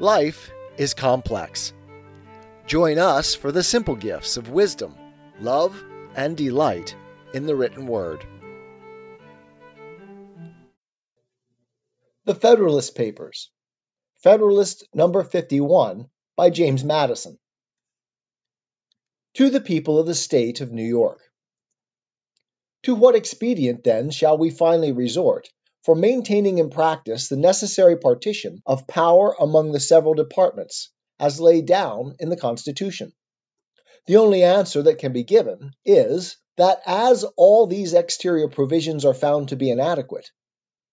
Life is complex. Join us for the simple gifts of wisdom, love, and delight in the written word. The Federalist Papers, Federalist number 51 by James Madison. To the people of the state of New York. To what expedient, then, shall we finally resort for maintaining in practice the necessary partition of power among the several departments, as laid down in the Constitution? The only answer that can be given is that as all these exterior provisions are found to be inadequate,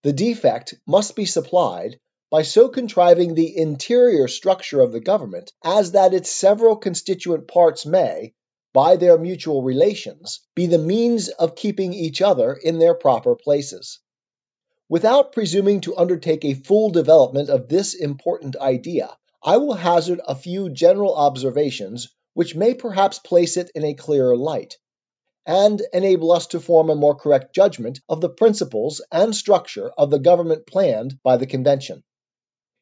the defect must be supplied by so contriving the interior structure of the government as that its several constituent parts may, by their mutual relations, be the means of keeping each other in their proper places. Without presuming to undertake a full development of this important idea, I will hazard a few general observations which may perhaps place it in a clearer light, and enable us to form a more correct judgment of the principles and structure of the government planned by the Convention.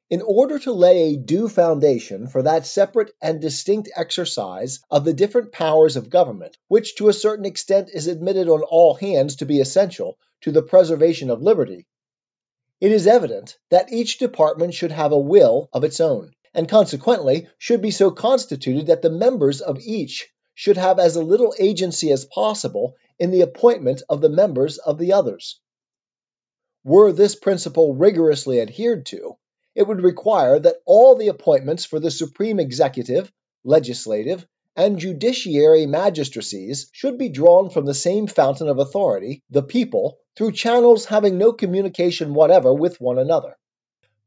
In order to lay a due foundation for that separate and distinct exercise of the different powers of government, which to a certain extent is admitted on all hands to be essential to the preservation of liberty, it is evident that each department should have a will of its own, and consequently should be so constituted that the members of each should have as little agency as possible in the appointment of the members of the others. Were this principle rigorously adhered to, it would require that all the appointments for the supreme executive, legislative, and judiciary magistracies should be drawn from the same fountain of authority, the people, through channels having no communication whatever with one another.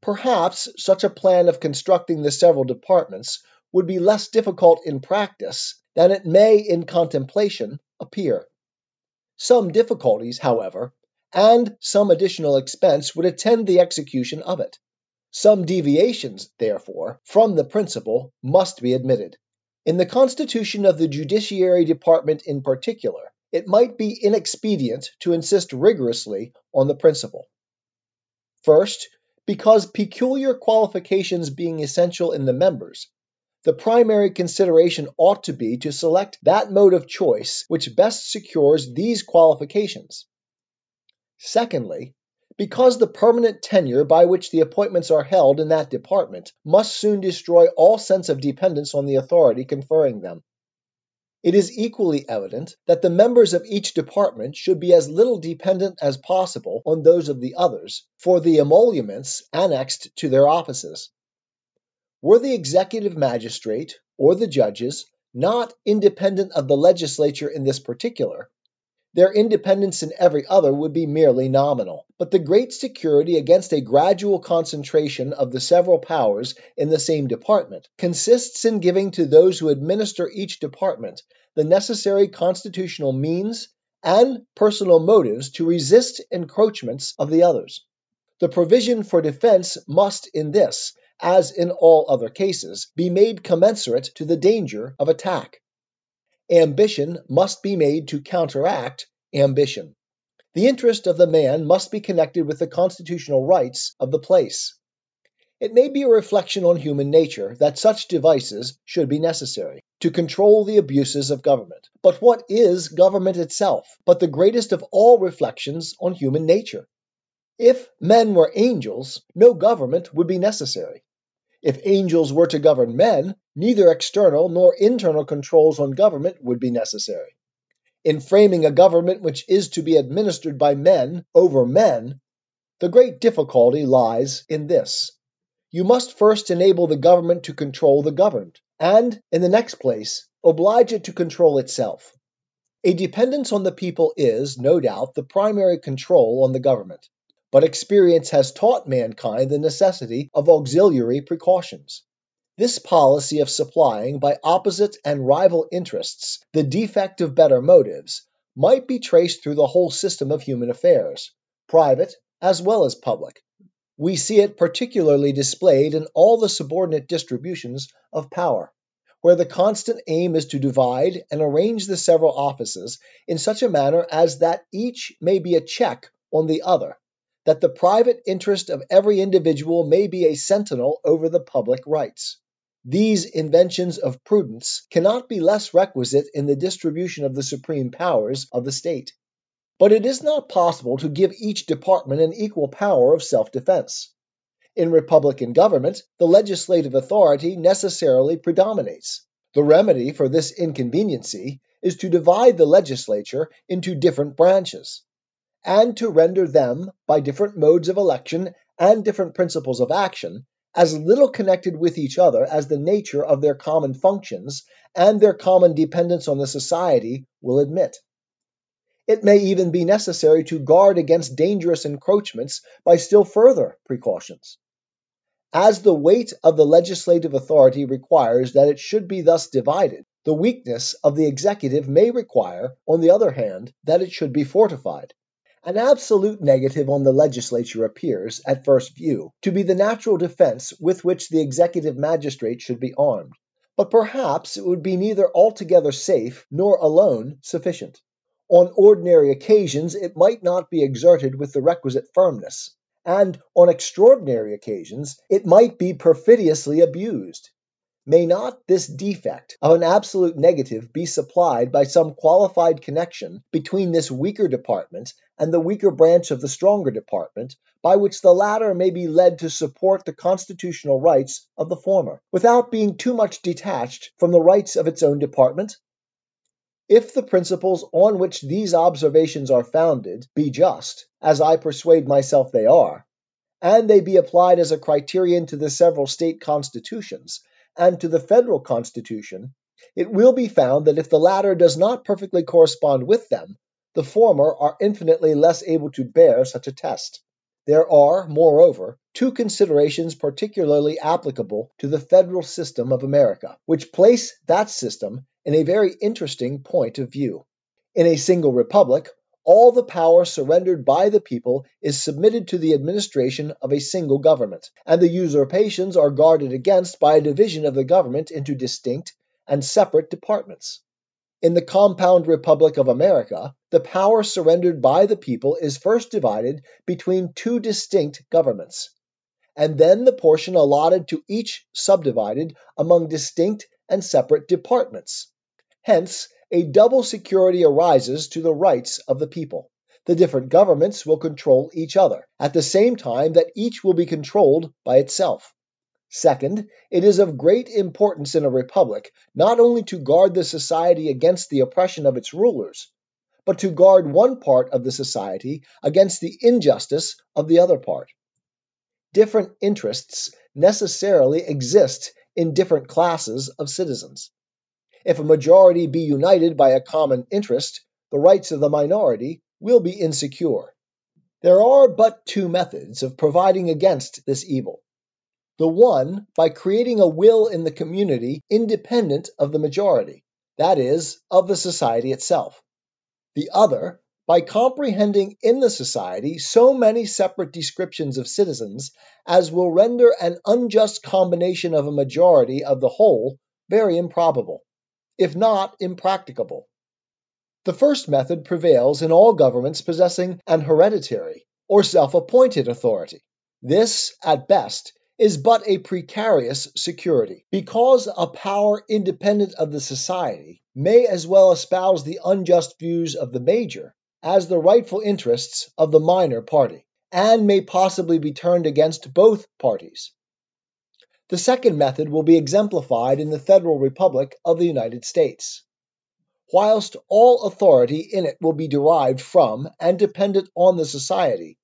Perhaps such a plan of constructing the several departments would be less difficult in practice than it may in contemplation appear. Some difficulties, however, and some additional expense would attend the execution of it. Some deviations, therefore, from the principle must be admitted. In the constitution of the Judiciary Department in particular, it might be inexpedient to insist rigorously on the principle. First, because peculiar qualifications being essential in the members, the primary consideration ought to be to select that mode of choice which best secures these qualifications. Secondly, because the permanent tenure by which the appointments are held in that department must soon destroy all sense of dependence on the authority conferring them. It is equally evident that the members of each department should be as little dependent as possible on those of the others for the emoluments annexed to their offices. Were the executive magistrate or the judges not independent of the legislature in this particular, their independence in every other would be merely nominal. But the great security against a gradual concentration of the several powers in the same department consists in giving to those who administer each department the necessary constitutional means and personal motives to resist encroachments of the others. The provision for defense must, in this, as in all other cases, be made commensurate to the danger of attack ambition must be made to counteract ambition. The interest of the man must be connected with the constitutional rights of the place. It may be a reflection on human nature that such devices should be necessary to control the abuses of government. But what is government itself but the greatest of all reflections on human nature? If men were angels, no government would be necessary. If angels were to govern men, neither external nor internal controls on government would be necessary. In framing a government which is to be administered by men over men, the great difficulty lies in this. You must first enable the government to control the governed, and, in the next place, oblige it to control itself. A dependence on the people is, no doubt, the primary control on the government but experience has taught mankind the necessity of auxiliary precautions. This policy of supplying by opposite and rival interests the defect of better motives might be traced through the whole system of human affairs, private as well as public. We see it particularly displayed in all the subordinate distributions of power, where the constant aim is to divide and arrange the several offices in such a manner as that each may be a check on the other that the private interest of every individual may be a sentinel over the public rights. These inventions of prudence cannot be less requisite in the distribution of the supreme powers of the state. But it is not possible to give each department an equal power of self defense. In republican government, the legislative authority necessarily predominates. The remedy for this inconveniency is to divide the legislature into different branches, and to render them, by different modes of election and different principles of action, as little connected with each other as the nature of their common functions and their common dependence on the society will admit. It may even be necessary to guard against dangerous encroachments by still further precautions. As the weight of the legislative authority requires that it should be thus divided, the weakness of the executive may require, on the other hand, that it should be fortified. An absolute negative on the legislature appears, at first view, to be the natural defense with which the executive magistrate should be armed. But perhaps it would be neither altogether safe nor alone sufficient. On ordinary occasions it might not be exerted with the requisite firmness, and on extraordinary occasions it might be perfidiously abused. May not this defect of an absolute negative be supplied by some qualified connection between this weaker department and the weaker branch of the stronger department, by which the latter may be led to support the constitutional rights of the former, without being too much detached from the rights of its own department? If the principles on which these observations are founded be just, as I persuade myself they are, and they be applied as a criterion to the several state constitutions, and to the federal constitution, it will be found that if the latter does not perfectly correspond with them, the former are infinitely less able to bear such a test. There are, moreover, two considerations particularly applicable to the federal system of America, which place that system in a very interesting point of view. In a single republic, all the power surrendered by the people is submitted to the administration of a single government, and the usurpations are guarded against by a division of the government into distinct and separate departments. In the compound Republic of America, the power surrendered by the people is first divided between two distinct governments, and then the portion allotted to each subdivided among distinct and separate departments. Hence, a double security arises to the rights of the people. The different governments will control each other, at the same time that each will be controlled by itself. Second, it is of great importance in a republic not only to guard the society against the oppression of its rulers, but to guard one part of the society against the injustice of the other part. Different interests necessarily exist in different classes of citizens. If a majority be united by a common interest, the rights of the minority will be insecure. There are but two methods of providing against this evil. The one, by creating a will in the community independent of the majority, that is, of the society itself. The other, by comprehending in the society so many separate descriptions of citizens as will render an unjust combination of a majority of the whole very improbable if not impracticable. The first method prevails in all governments possessing an hereditary or self appointed authority. This, at best, is but a precarious security, because a power independent of the society may as well espouse the unjust views of the major as the rightful interests of the minor party, and may possibly be turned against both parties. The second method will be exemplified in the Federal Republic of the United States. Whilst all authority in it will be derived from and dependent on the society,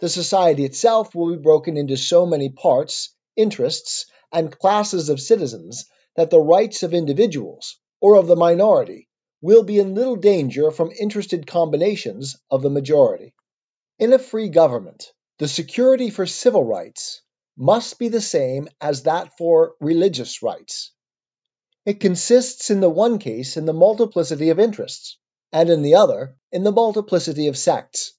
the society itself will be broken into so many parts, interests, and classes of citizens that the rights of individuals, or of the minority, will be in little danger from interested combinations of the majority. In a free government, the security for civil rights must be the same as that for religious rights. It consists in the one case in the multiplicity of interests, and in the other in the multiplicity of sects.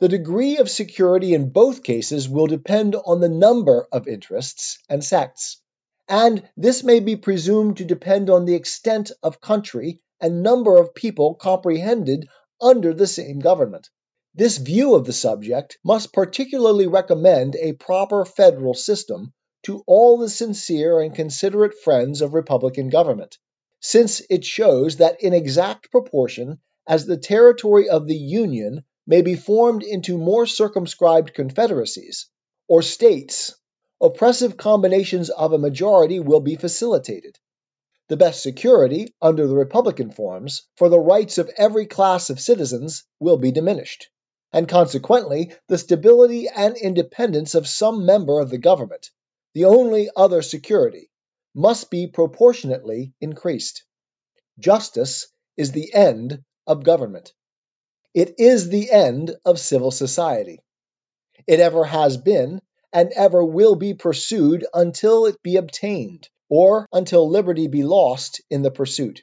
The degree of security in both cases will depend on the number of interests and sects, and this may be presumed to depend on the extent of country and number of people comprehended under the same government. This view of the subject must particularly recommend a proper federal system to all the sincere and considerate friends of Republican government, since it shows that in exact proportion as the territory of the Union may be formed into more circumscribed confederacies, or states, oppressive combinations of a majority will be facilitated. The best security, under the Republican forms, for the rights of every class of citizens will be diminished and consequently the stability and independence of some member of the government, the only other security, must be proportionately increased. Justice is the end of government. It is the end of civil society. It ever has been and ever will be pursued until it be obtained, or until liberty be lost in the pursuit.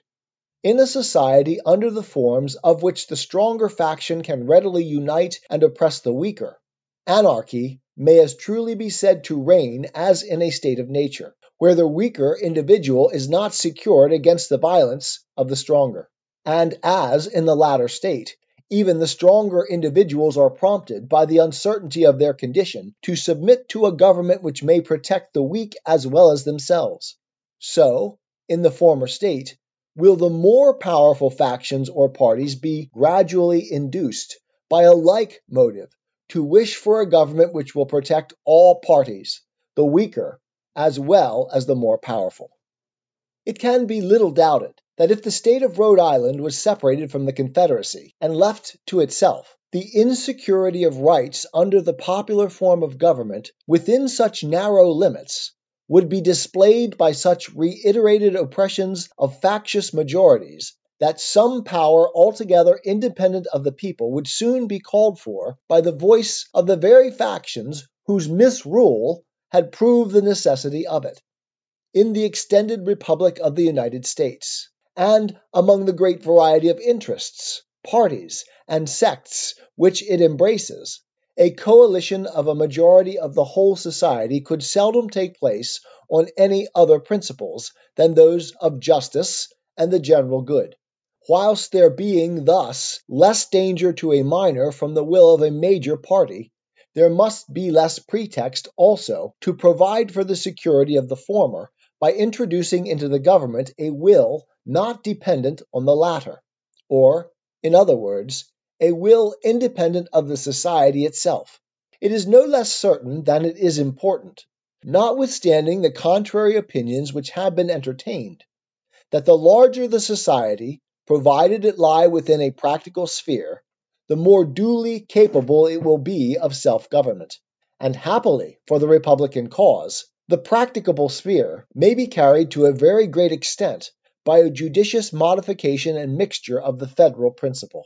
In a society under the forms of which the stronger faction can readily unite and oppress the weaker, anarchy may as truly be said to reign as in a state of nature, where the weaker individual is not secured against the violence of the stronger, and as in the latter state, even the stronger individuals are prompted by the uncertainty of their condition to submit to a government which may protect the weak as well as themselves. So, in the former state, will the more powerful factions or parties be gradually induced by a like motive to wish for a government which will protect all parties, the weaker as well as the more powerful. It can be little doubted that if the state of Rhode Island was separated from the Confederacy and left to itself, the insecurity of rights under the popular form of government within such narrow limits would be displayed by such reiterated oppressions of factious majorities that some power altogether independent of the people would soon be called for by the voice of the very factions whose misrule had proved the necessity of it. In the extended Republic of the United States, and among the great variety of interests, parties, and sects which it embraces, a coalition of a majority of the whole society could seldom take place on any other principles than those of justice and the general good, whilst there being thus less danger to a minor from the will of a major party, there must be less pretext also to provide for the security of the former by introducing into the government a will not dependent on the latter, or, in other words, a will independent of the society itself. It is no less certain than it is important, notwithstanding the contrary opinions which have been entertained, that the larger the society, provided it lie within a practical sphere, the more duly capable it will be of self government. And happily for the Republican cause, the practicable sphere may be carried to a very great extent by a judicious modification and mixture of the federal principle.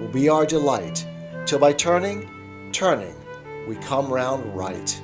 will be our delight, till by turning, turning, we come round right.